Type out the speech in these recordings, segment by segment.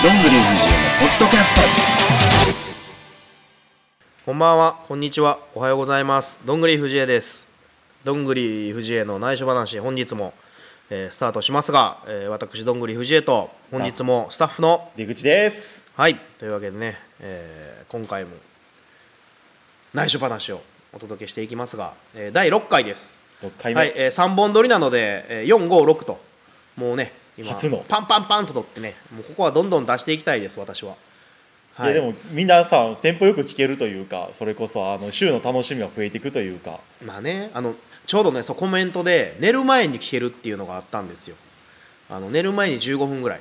どんぐり藤枝のポッドキャスト。こんばんは、こんにちは、おはようございます。どんぐり藤江です。どんぐり藤江の内緒話、本日も、えースタートしますが、えー私どんぐり藤江と本日もスタッフの出口です。はい。というわけでね、えー今回も内緒話をお届けしていきますが、えー第6回です。6回目、はい、えー、3本撮りなので、えー、456ともうね今。初の。パンパンパンと撮ってね。もうここはどんどん出していきたいです私は。いやでもみんなさテンポよく聞けるというかそれこそあの週の楽しみが増えていくというか。まあねあのちょうどねそうコメントで寝る前に聞けるっていうのがあったんですよ。あの寝る前に15分ぐらい。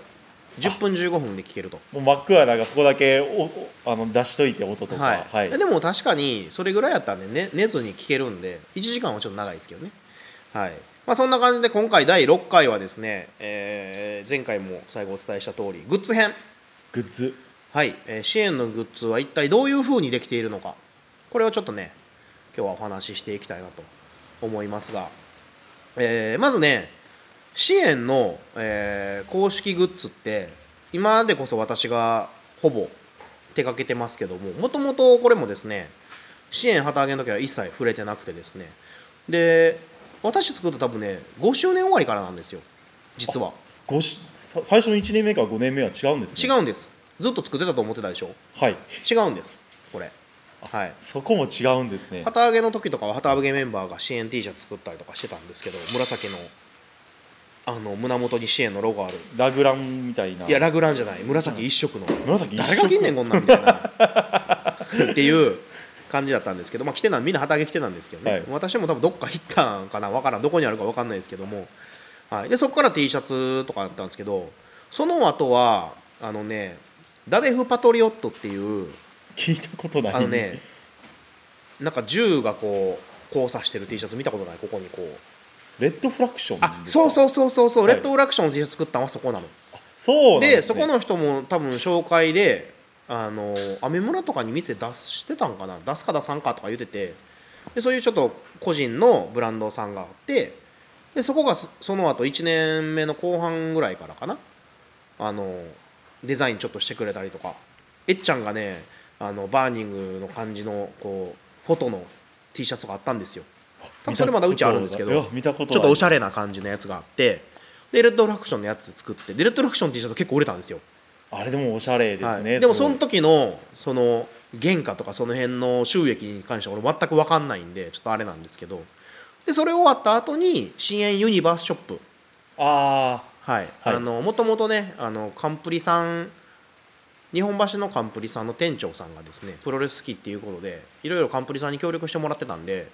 10分15分で聞けると。もう真っ暗ながそこだけおおあの出しといて音とか。はい、はい。でも確かにそれぐらいやったらねね寝ずに聞けるんで1時間はちょっと長いですけどね。はいまあそんな感じで今回第6回はですね、えー前回も最後お伝えした通りグッズ編。グッズ。はい、えー支援のグッズは一体どういうふうにできているのか。これをちょっとね今日はお話ししていきたいなと思いますが、えーまずね支援の、えー公式グッズって今でこそ私がほぼ手掛けてますけどももともとこれもですね支援旗揚げの時は一切触れてなくてですね。で私作った多分ね5周年終わりからなんですよ。実は。最初の1年目から5年目は違うんですね。違うんです。ずっと作ってたと思ってたでしょ？はい。違うんです。これ。はい。そこも違うんですね。旗揚げの時とかは旗揚げメンバーが支援 T シャツ作ったりとかしてたんですけど紫のあの胸元に支援のロゴある。ラグランみたいな。いやラグランじゃない。紫一色の。紫一色。誰が着んねんこんなんみたいな。っていう感じだったんですけど、まあ、来てなみんな旗揚げ来てたんですけどね、はい。私も多分どっか行ったんかなわからんどこにあるかわかんないですけども、はい、でそこから T シャツとかだったんですけどその後はあのねダデフパトリオットっていう聞いたことない。あのねなんか銃がこう交差してる T シャツ見たことない？ここにこう。レッドフラクションあそううそうそうそうそう、はい。レッドフラクションの T シャツ作ったのはそこなの。そうなんでね、そこの人も多分紹介であのアメ村とかに店出してたんかな？出すか出さんかとか言ってて。でそういうちょっと個人のブランドさんがあって。でそこがそその後1年目の後半ぐらいからかな？あのデザインちょっとしてくれたりとか。えっちゃんがねあのバーニングの感じのこうフォトの T シャツとかあったんですよ。多分それまだうちあるんですけど。見たことない。ちょっとおしゃれな感じのやつがあって。でレッドフラクションのやつ作って。でレッドフラクションの T シャツ結構売れたんですよあれでもおしゃれですね、はい、でもその時のその原価とかその辺の収益に関しては俺全く分かんないんでちょっとあれなんですけど。でそれ終わった後に新縁ユニバースショップ。あはい、はい。あのもともとねあのカンプリさん日本橋のカンプリさんの店長さんがですねプロレス好きっていうことでいろいろカンプリさんに協力してもらってたんで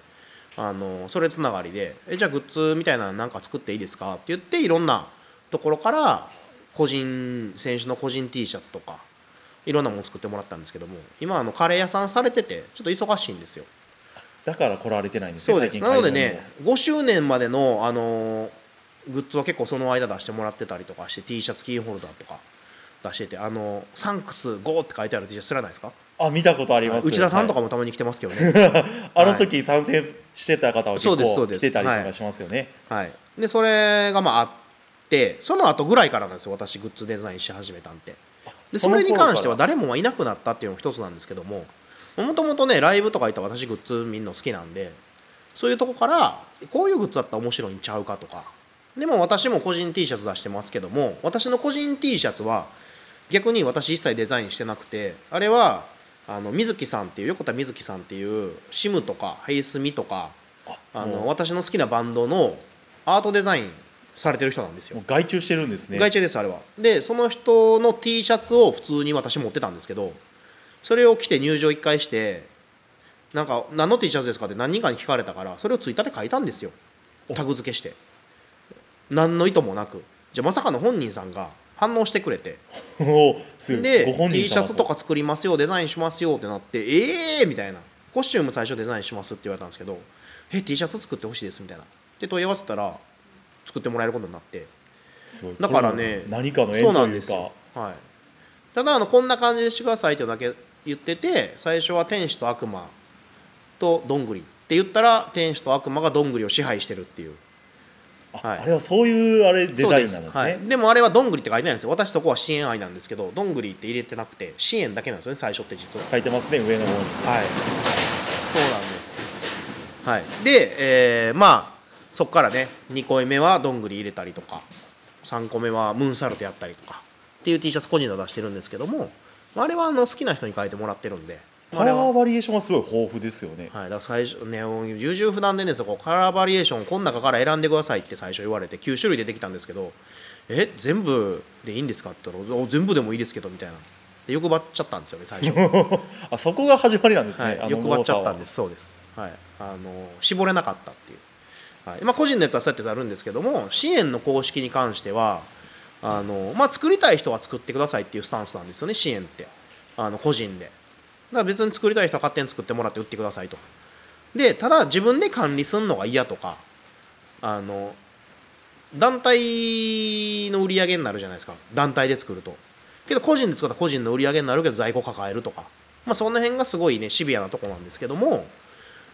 あのそれつながりでえじゃあグッズみたいなのなんか作っていいですかって言っていろんなところから個人選手の個人 T シャツとかいろんなもの作ってもらったんですけども今あのカレー屋さんされててちょっと忙しいんですよ。あだから来られてないんですねそうです。なのでね5周年までの、あのーグッズは結構その間出してもらってたりとかして T シャツキーホルダーとか出しててあのサンクス5って書いてある T シャツ知らないですか？あ見たことあります。内田さんとかも、もたまに来てますけどね、あの時参戦してた方は結構来てたりとかしますよね、はい、でそれがまああってその後ぐらいからなんですよ私グッズデザインし始めたんて。でそれに関しては誰もいなくなったっていうのが一つなんですけどももともとねライブとか行ったら私グッズ見るの好きなんでそういうとこからこういうグッズだったら面白いんちゃうかとか。でも私も個人 T シャツ出してますけども私の個人 T シャツは逆に私一切デザインしてなくてあれはあの水木さんっていう横田水木さんっていうシムとかヘイスミとかあの私の好きなバンドのアートデザインされてる人なんですよ。もう外注してるんですね。外注ですあれは。でその人の T シャツを普通に私持ってたんですけどそれを着て入場1回してなんか何の T シャツですかって何人かに聞かれたからそれをツイッターで書いたんですよ。タグ付けして。何の意図もなく。じゃあまさかの本人さんが反応してくれて。で T シャツとか作りますよデザインしますよってなってええー、みたいな。コスチューム最初デザインしますって言われたんですけどえ T シャツ作ってほしいですみたいな。で問い合わせたら作ってもらえることになって。だからね何かの縁そうなというかんですよ、はい、ただあのこんな感じでしてくださいってだけ言ってて最初は天使と悪魔とどんぐりって言ったら天使と悪魔がどんぐりを支配してるっていう。あ,、はい。あれはそういうあれデザインなんですね。はい、でもあれはどんぐりって書いてないんですよ。私そこは支援愛なんですけどどんぐりって入れてなくて支援だけなんですよね最初って実は。書いてますね上の方に。はい。そうなんです。はい。で、えーまあそこからね2個目はどんぐり入れたりとか3個目はムーンサルトやったりとかっていう T シャツ個人で出してるんですけどもあれはあの好きな人に書いてもらってるんでカラーバリエーションはすごい豊富ですよね、はい、だから最初ね優柔不断でねそこカラーバリエーションこの中から選んでくださいって最初言われて9種類出てきたんですけどえ全部でいいんですかって言ったらお全部でもいいですけどみたいな。で欲張っちゃったんですよね最初、は あそこが始まりなんですね、あい、の欲張っちゃったんです。すそうです、はい、あの絞れなかったっていう、はい。まあ、個人のやつはそうやってなるんですけども支援の公式に関してはあの、まあ、作りたい人は作ってくださいっていうスタンスなんですよね支援って。あの個人で。だから別に作りたい人は勝手に作ってもらって売ってくださいと。でただ自分で管理するのが嫌とかあの団体の売り上げになるじゃないですか。団体で作ると。けど個人で作ったら個人の売り上げになるけど在庫抱えるとか。まあその辺がすごいねシビアなとこなんですけども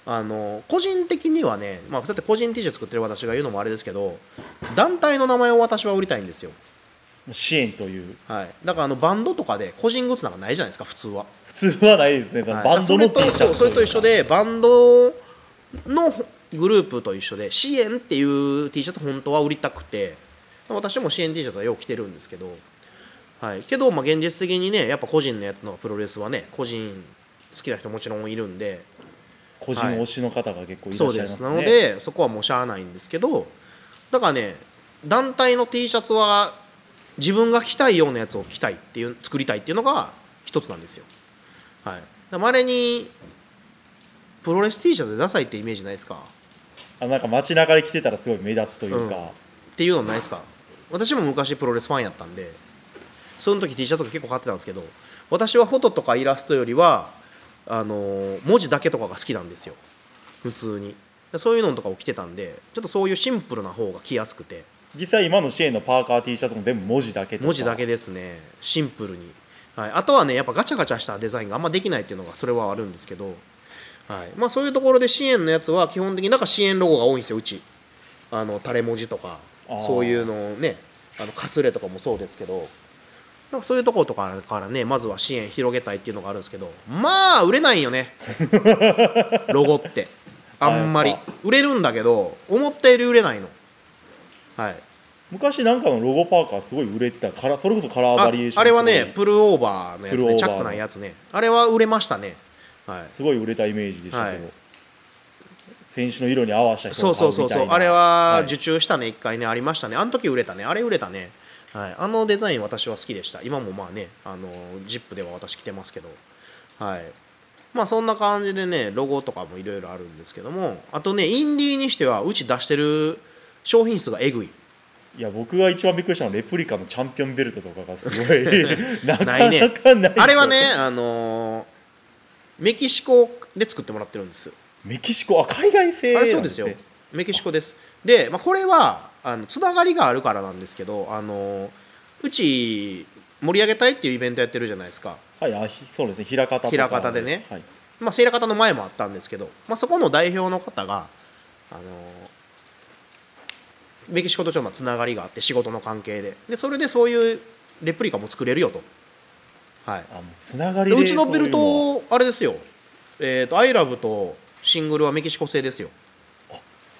あの個人的にはねまあそうやって個人 T シャツ作ってる私が言うのもあれですけど団体の名前を私は売りたいんですよ。支援という。はい、だからあのバンドとかで個人グッズなんかないじゃないですか普通は、普通はないですね、はい。バンドの T シャツそれとそれと一緒でバンドのグループと一緒で支援っていう T シャツ本当は売りたくて私も支援 T シャツはよく着てるんですけど、はい、けどまあ現実的にねやっぱ個人のやつのプロレスはね個人好きな人もちろんいるんで個人推しの方が結構いらっしゃいますすね、でなのでそこはもうしゃあないんですけどだからね団体の T シャツは自分が着たいようなやつを着たいっていう作りたいっていうのが一つなんですよ。はい。まれにプロレス T シャツでダサいってイメージないですか？あなんか街中で着てたらすごい目立つというか、うん。っていうのないですか？私も昔プロレスファンやったんでその時 T シャツとか結構買ってたんですけど私はフォトとかイラストよりはあのー文字だけとかが好きなんですよ。普通に。でそういうのとかを着てたんでちょっとそういうシンプルな方が着やすくて。実際今の支援のパーカー T シャツも全部文字だけとか。文字だけですね。シンプルに、はい、あとはねやっぱガチャガチャしたデザインがあんまできないっていうのがそれはあるんですけど、はい。まあ、そういうところで支援のやつは基本的になんか支援ロゴが多いんですよ。うち。あの垂れ文字とか。そういうのをねあのかすれとかもそうですけどなんかそういうところとかからねまずは支援広げたいっていうのがあるんですけどまあ売れないよね。ロゴって。あんまり。売れるんだけど思ったより売れないの。はい。昔なんかのロゴパーカーすごい売れてたからそれこそカラーバリエーションああれはねプルオーバーのやつね。チャックないやつね。あれは売れましたね。はい。すごい売れたイメージでしたけど、はい。選手の色に合わせた人そうそううそうそう。あれはい。受注したね。一回ねありましたね。あの時売れたね。あれ売れたねはい。あのデザイン私は好きでした。今もまあねあのジップでは私着てますけど。はい。まあそんな感じでねロゴとかもいろいろあるんですけども。あとねインディーにしてはうち出してる商品数がえぐい。いや僕が一番びっくりしたのはレプリカのチャンピオンベルトとかがすごい。な かないね。なかない。あれはねあのメキシコで作ってもらってるんです。メキシコ？あ海外製あなんれそうですよ。メキシコです。で、まあ、これはあのつながりがあるからなんですけどあのうち盛り上げたいっていうイベントやってるじゃないですか、はいあひそうですね。平方とか。枚方でね。はい、まあ、セイラ方の前もあったんですけど、まあ、そこの代表の方があのメキシコとちょっとつながりがあって仕事の関係で。でそれでそういうレプリカも作れるよと、はい、あつながりうちのベルトあれですよ。えっ、と「アイラブとシングルはメキシコ製ですよ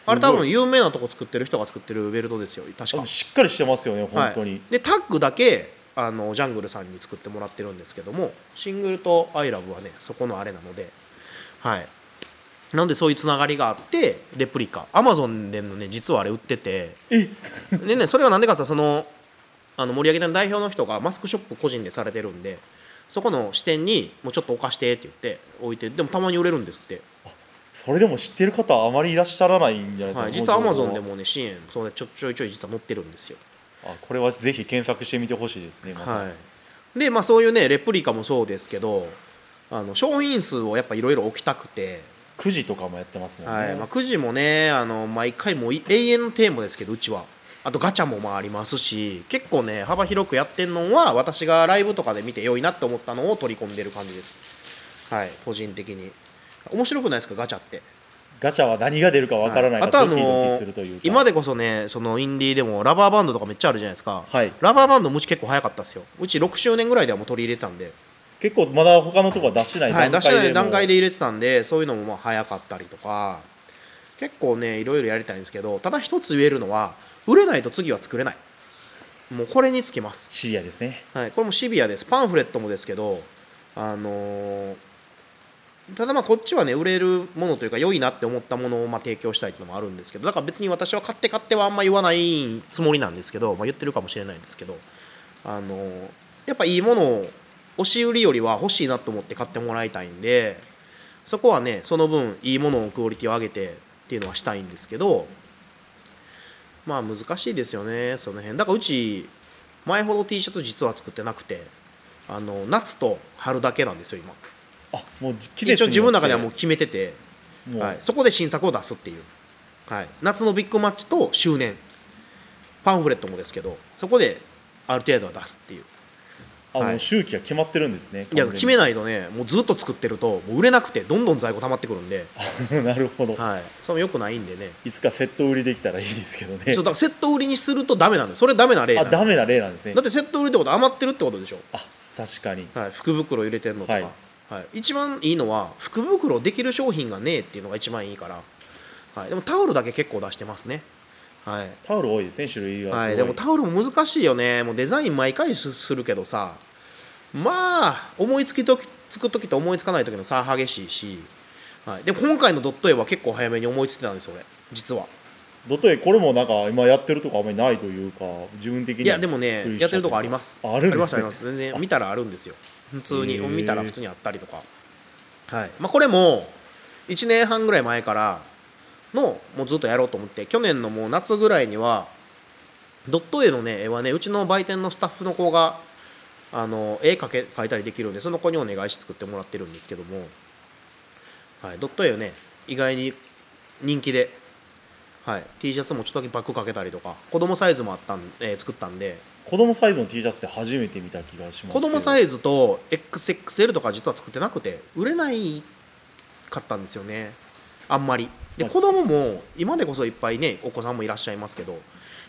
あれ多分有名なとこ作ってる人が作ってるベルトですよ確か。あしっかりしてますよね本当に、はい、でタッグだけあのジャングルさんに作ってもらってるんですけどもシングルと「アイラブはねそこのあれなのではい。なのでそういうつながりがあってレプリカ。アマゾンでのね実はあれ売ってて。えでねそれはなんでかってそのあの盛り上げ店の代表の人がマスクショップ個人でされてるんでそこの支店にもうちょっと置かしてって言って置いてでもたまに売れるんですって、それでも知ってる方はあまりいらっしゃらないんじゃないですか、はい、実はアマゾンでももね支援そうねちょちょいちょい実は載ってるんですよ。あこれはぜひ検索してみてほしいですね、また。はい、でまあそういうねレプリカもそうですけどあの商品数をやっぱいろいろ置きたくて、9時とかもやってますもんね、はい。まあ、くじもねあの毎回もうい永遠のテーマですけどうちは。あとガチャもまあありますし結構ね幅広くやってんのは私がライブとかで見て良いなって思ったのを取り込んでる感じです。はい。個人的に面白くないですか？ガチャって。ガチャは何が出るかわからないはい。あとあ今でこそねそのインディーでもラバーバンドとかめっちゃあるじゃないですか、はい。ラバーバンドうち結構早かったですよ。うち6周年ぐらいではもう取り入れてたんで、結構まだ他のとこは出してないはい、出し段階でも、てない段階で入れてたんでそういうのもまあ早かったりとか。結構ねいろいろやりたいんですけどただ一つ言えるのは売れないと次は作れない。もうこれにつきます。シリアですね。はい、これもシビアです。パンフレットもですけどあのーただまあこっちはね売れるものというか良いなって思ったものをま提供したいっていうのもあるんですけどだから別に私は買って買ってはあんま言わないつもりなんですけど、まあ、言ってるかもしれないんですけどあのやっぱいいものを押し売りよりは欲しいなと思って買ってもらいたいんでそこはねその分いいものをクオリティを上げてっていうのはしたいんですけどまあ難しいですよねその辺。だからうち前ほど T シャツ実は作ってなくてあの夏と春だけなんですよ今。あもう一応自分の中ではもう決めてて、はい、そこで新作を出すっていう、はい、夏のビッグマッチと周年。パンフレットもですけどそこである程度は出すっていう。あの、はい。周期が決まってるんですねいや決めなないとねもうずっと作ってるともう売れなくてどんどん在庫溜まってくるんで、なるほど、はい、それもよくないんでね。い、つかセット売りできたらいいですけどね。そうだからセット売りにするとダメなんだよそれダメな例なんだあダメな例なんですね。だってセット売りってことは余ってるってことでしょ。あ確かに。はい、福袋入れてるのとか、はいはい。一番いいのは福袋できる商品がねえっていうのが一番いいから、はい、でもタオルだけ結構出してますね。はい、タオル多いですね種類がはい、でもタオルも難しいよね。もうデザイン毎回すするけどさ。まあ思いつきときつく時と思いつかない時の差激しいし、はい、でも今回のドット絵は結構早めに思いついてたんですよ俺。実は。ドット絵これもなんか今やってるとこあんまりないというか自分的にいやでもねやってるとこあります。ああるんですね。ありますあります。全然見たらあるんですよ普通に見たら普通にあったりとか。はい。まあこれも1年半ぐらい前からのもうずっとやろうと思って去年のもう夏ぐらいにはドット絵のね絵はねうちの売店のスタッフの子があの絵描け描いたりできるんでその子にお願いして作ってもらってるんですけども、はい、ドット絵をね意外に人気で、はい、T シャツもちょっとだけバッグかけたりとか子供サイズもあったん、えー作ったんで子供サイズの T シャツって初めて見た気がします子供サイイズと XXL とか実は作ってなくて売れないかったんですよね。あんまり。ではい。子供も今でこそいっぱいねお子さんもいらっしゃいますけど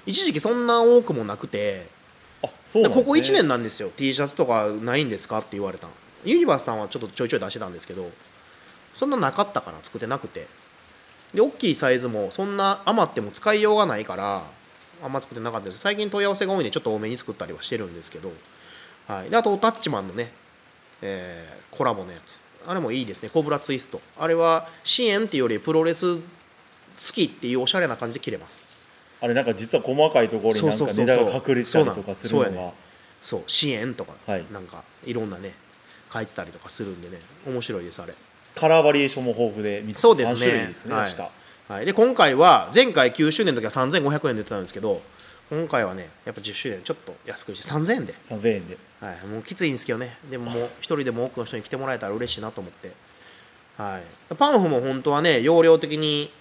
一時期そんな多くもなくてあそうね、でここ1年なんですよ。T シャツとかないんですかって言われたのユニバースさんはちょっとちょいちょい出してたんですけどそんななかったから作ってなくて。で大きいサイズもそんな余っても使いようがないからあんま作ってなかったです。最近問い合わせが多いんでちょっと多めに作ったりはしてるんですけど、はい、であとタッチマンのね、えーコラボのやつ。あれもいいですね。コブラツイスト。あれは支援っていうよりプロレス好きっていうおしゃれな感じで切れます。あれなんか実は細かいところになんかそうそうそうそう。値段が隠れてたりとかするのがそうなのそう。支援とか、はい。なんかいろんなね書いてたりとかするんでね。面白いですあれ。カラーバリエーションも豊富で3つそうですね。3種類ですねはい。確かはい、で今回は前回9周年の時は3500円で売ってたんですけど今回はねやっぱ10周年ちょっと安くして3000円で、3000円で。はい、もうきついんですけどね。でももう一人でも多くの人に来てもらえたら嬉しいなと思って、はい、パンフも本当はね容量的に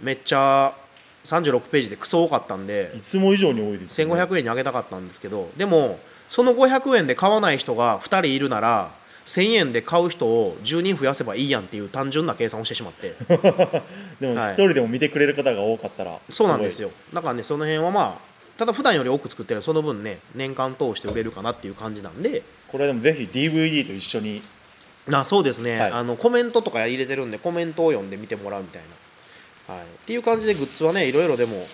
めっちゃ36ページでクソ多かったんでいつも以上に多いですよね1500円に上げたかったんですけどでもその500円で買わない人が2人いるなら1000円で買う人を10人増やせばいいやんっていう単純な計算をしてしまって。でもはい。一人でも見てくれる方が多かったらそうなんですよ。よだからねその辺はまあただ普段より多く作ってるその分ね年間通して売れるかなっていう感じなんで。これはでもぜひ DVD と一緒に。あそうですね、はい。あのコメントとか入れてるんでコメントを読んで見てもらうみたいな、はい、っていう感じでグッズはねいろいろでも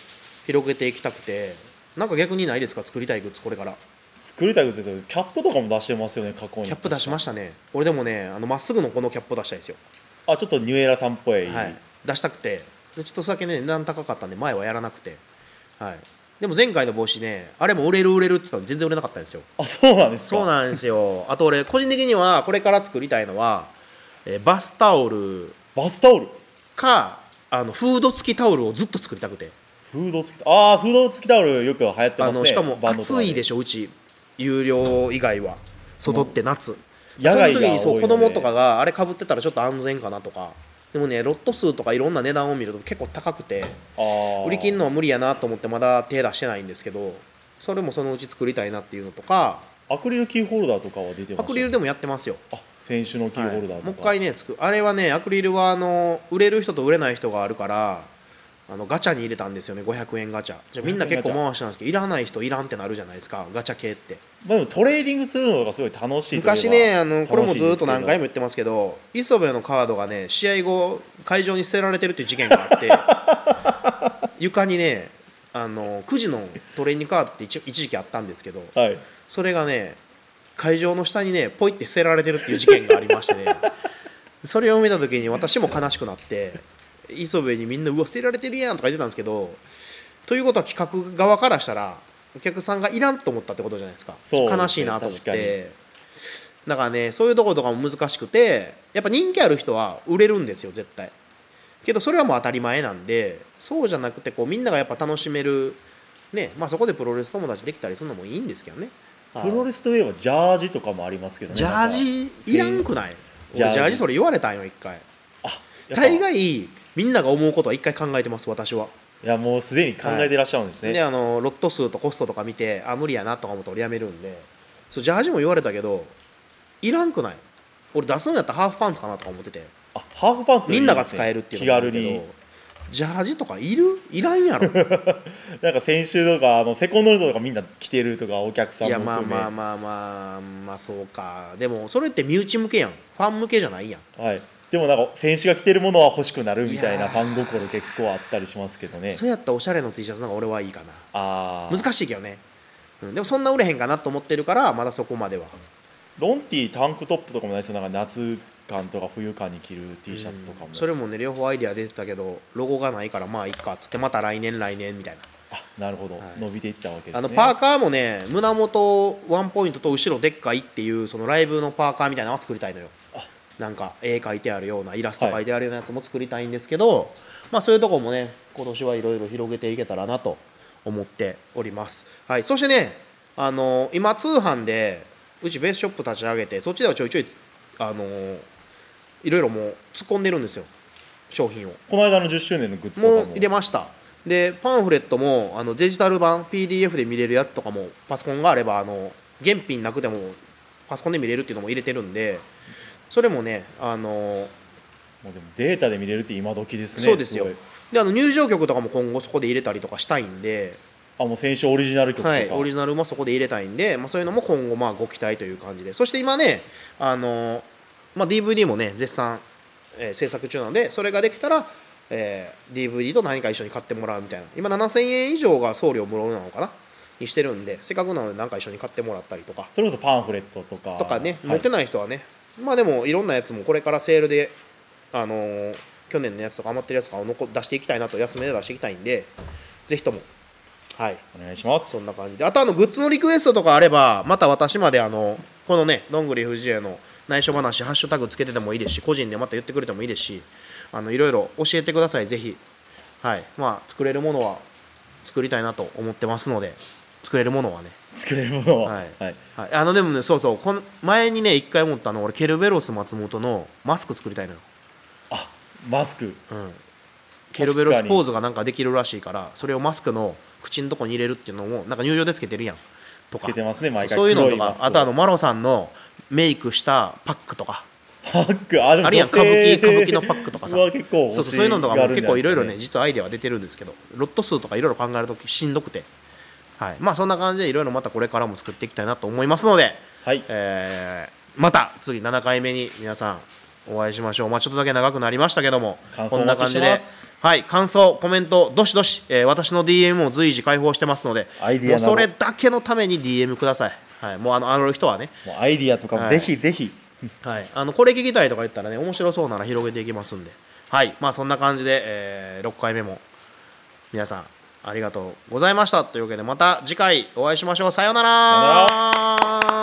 広げていきたくて。なんか逆にないですか？作りたいグッズこれから作りたいですよ。キャップとかも出してますよね過去に。キャップ出しましたね。俺でもねあのまっすぐのこのキャップを出したいんですよ、あちょっとニューエラさんっぽい、はい、出したくて。でちょっとだけね値段高かったんで前はやらなくて、はい、でも前回の帽子ねあれも売れる売れるって言ったのに全然売れなかったんですよ。あそうなんですか？そうなんですよ。あと俺個人的にはこれから作りたいのは、えーバスタオル。バスタオル？かあのフード付きタオルをずっと作りたくて。フード付きああフード付きタオルよく流行ってあますね。のしかも暑いでしょうち有料以外は。外って夏。野外がその時にそう子供とかがあれかぶってたらちょっと安全かなとか。でもねロット数とかいろんな値段を見ると結構高くて売り切るのは無理やなと思ってまだ手出してないんですけどそれもそのうち作りたいなっていうのとか。アクリルキーホルダーとかは出てましたアクリルでもやってますよ。あ選手のキーホルダーとか、はい。もう一回ねつくあれはねアクリルはあの売れる人と売れない人があるからあのガチャに入れたんですよね500円ガチャ。じゃあみんな結構回したんですけどいらない人いらんってなるじゃないですかガチャ系って。まあ、でもトレーディングするのがすごい楽しい昔ねあのこれもずっと何回もも言ってますけど磯部のカードがね試合後会場に捨てられてるっていう事件があって 床にねあの9時のトレーニングカードって一一時期あったんですけどはい。それがね会場の下にねポイって捨てられてるっていう事件がありましてね。それを見た時に私も悲しくなって磯部にみんな「うわ捨てられてるやん」とか言ってたんですけどということは企画側からしたらお客さんがいらんと思ったってことじゃないですか。ね悲しいなと思って。だからねそういうところとかも難しくてやっぱ人気ある人は売れるんですよ絶対。けどそれはもう当たり前なんでそうじゃなくてこうみんながやっぱ楽しめるねまあそこでプロレス友達できたりするのもいいんですけどね。プロレスといえばジャージとかもありますけどね。ジャージいらんくない？ジャージ。俺ジャージそれ言われたんよ一回。大概みんなが思うことは一回考えてます私は。いやもうすでに考えてらっしゃるんですね、であのロット数とコストとか見てあ無理やなとか思って俺やめるんで。そうジャージも言われたけどいらんくない？俺出すんやったらハーフパンツかなとか思ってて。あハーフパンツねみんなが使えるっていう気軽に。ジャージとかいる？いらんやろ。なんか先週とかあのセコンドルトとかみんな着てるとかお客さんいやまあまあまあまあまあそうか。でもそれって身内向けやん。ファン向けじゃないやん。はい、でもなんか選手が着てるものは欲しくなるみたいなファン心結構あったりしますけどね。そうやったらおしゃれの T シャツの方が俺はいいかな。あー。難しいけどね、うん、でもそんな売れへんかなと思ってるからまだそこまでは。ロンティタンクトップとかもないですよ。なんか夏感とか冬感に着る T シャツとかも、それもね両方アイデア出てたけどロゴがないからまあいいかっつってまた来年来年みたいな。あなるほど、い。伸びていったわけですね。あのパーカーもね胸元ワンポイントと後ろでっかいっていうそのライブのパーカーみたいなのを作りたいのよなんか絵描いてあるようなイラスト描いてあるようなやつも作りたいんですけど、まあそういうとこもね今年はいろいろ広げていけたらなと思っております。はい。そしてねあの今通販でうちベースショップ立ち上げてそっちではちょいちょいあのいろいろもう突っ込んでるんですよ。商品を。この間の10周年のグッズも。入れました。でパンフレットもあのデジタル版 PDF で見れるやつとかもパソコンがあればあの原品なくてもパソコンで見れるっていうのも入れてるんでそれもねあのもうでもデータで見れるって今時ですね。そうですよ。であの入場曲とかも今後そこで入れたりとかしたいんで、あもう選手オリジナル曲とか、はい、オリジナルもそこで入れたいんで、まあ、そういうのも今後まあご期待という感じで。そして今ねあの、まあ、DVD もね絶賛、えー制作中なのでそれができたら、えー DVD と何か一緒に買ってもらうみたいな。今7000円以上が送料無料なのかなにしてるんでせっかくなので何か一緒に買ってもらったりとか。それこそパンフレットとか。とかね、はい。持ってない人はねまあでもいろんなやつもこれからセールであのー去年のやつとか余ってるやつとかを残出していきたいなと安めで出していきたいんでぜひとも。はい。お願いします。そんな感じで。あとあのグッズのリクエストとかあればまた私まであのこのねどんぐり藤江の内緒話ハッシュタグつけててもいいですし個人でまた言ってくれてもいいですしあのいろいろ教えてください。ぜひ。はい。まあ作れるものは作りたいなと思ってますので作れるものはね作れるものははい。はい、はい、あのでもねそうそう。この前にね一回思ったの俺ケルベロス松本のマスク作りたいのよ、あマスク。うん、ケルベロスポーズがなんかできるらしいからそれをマスクの口のとこに入れるっていうのもなんか入場でつけてるやん。とか。つけてますね毎回。そういうのとかあとあのマロさんのメイクしたパックとか。パック。あでもあるやん歌舞伎歌舞伎のパックとかさ。は結構そうそうそういうのとかも結構いろいろね実はアイデアは出てるんですけどロット数とかいろいろ考えるとしんどくてはい。まあそんな感じでいろいろまたこれからも作っていきたいなと思いますのではい。えーまた次7回目に皆さんお会いしましょう、まあ、ちょっとだけ長くなりましたけどもこんな感じではい。感想コメントどしどし、えー私の DM も随時開放してますのでアイディアなど。もうそれだけのために DM ください、はい、もうあのあの人はね、もうアイディアとかもはい。ぜひぜひ、はい、あのこれ聞きたいとか言ったらね面白そうなら広げていきますんで。はい。まあそんな感じで、え6回目も皆さんありがとうございました。というわけでまた次回お会いしましょう。さようなら。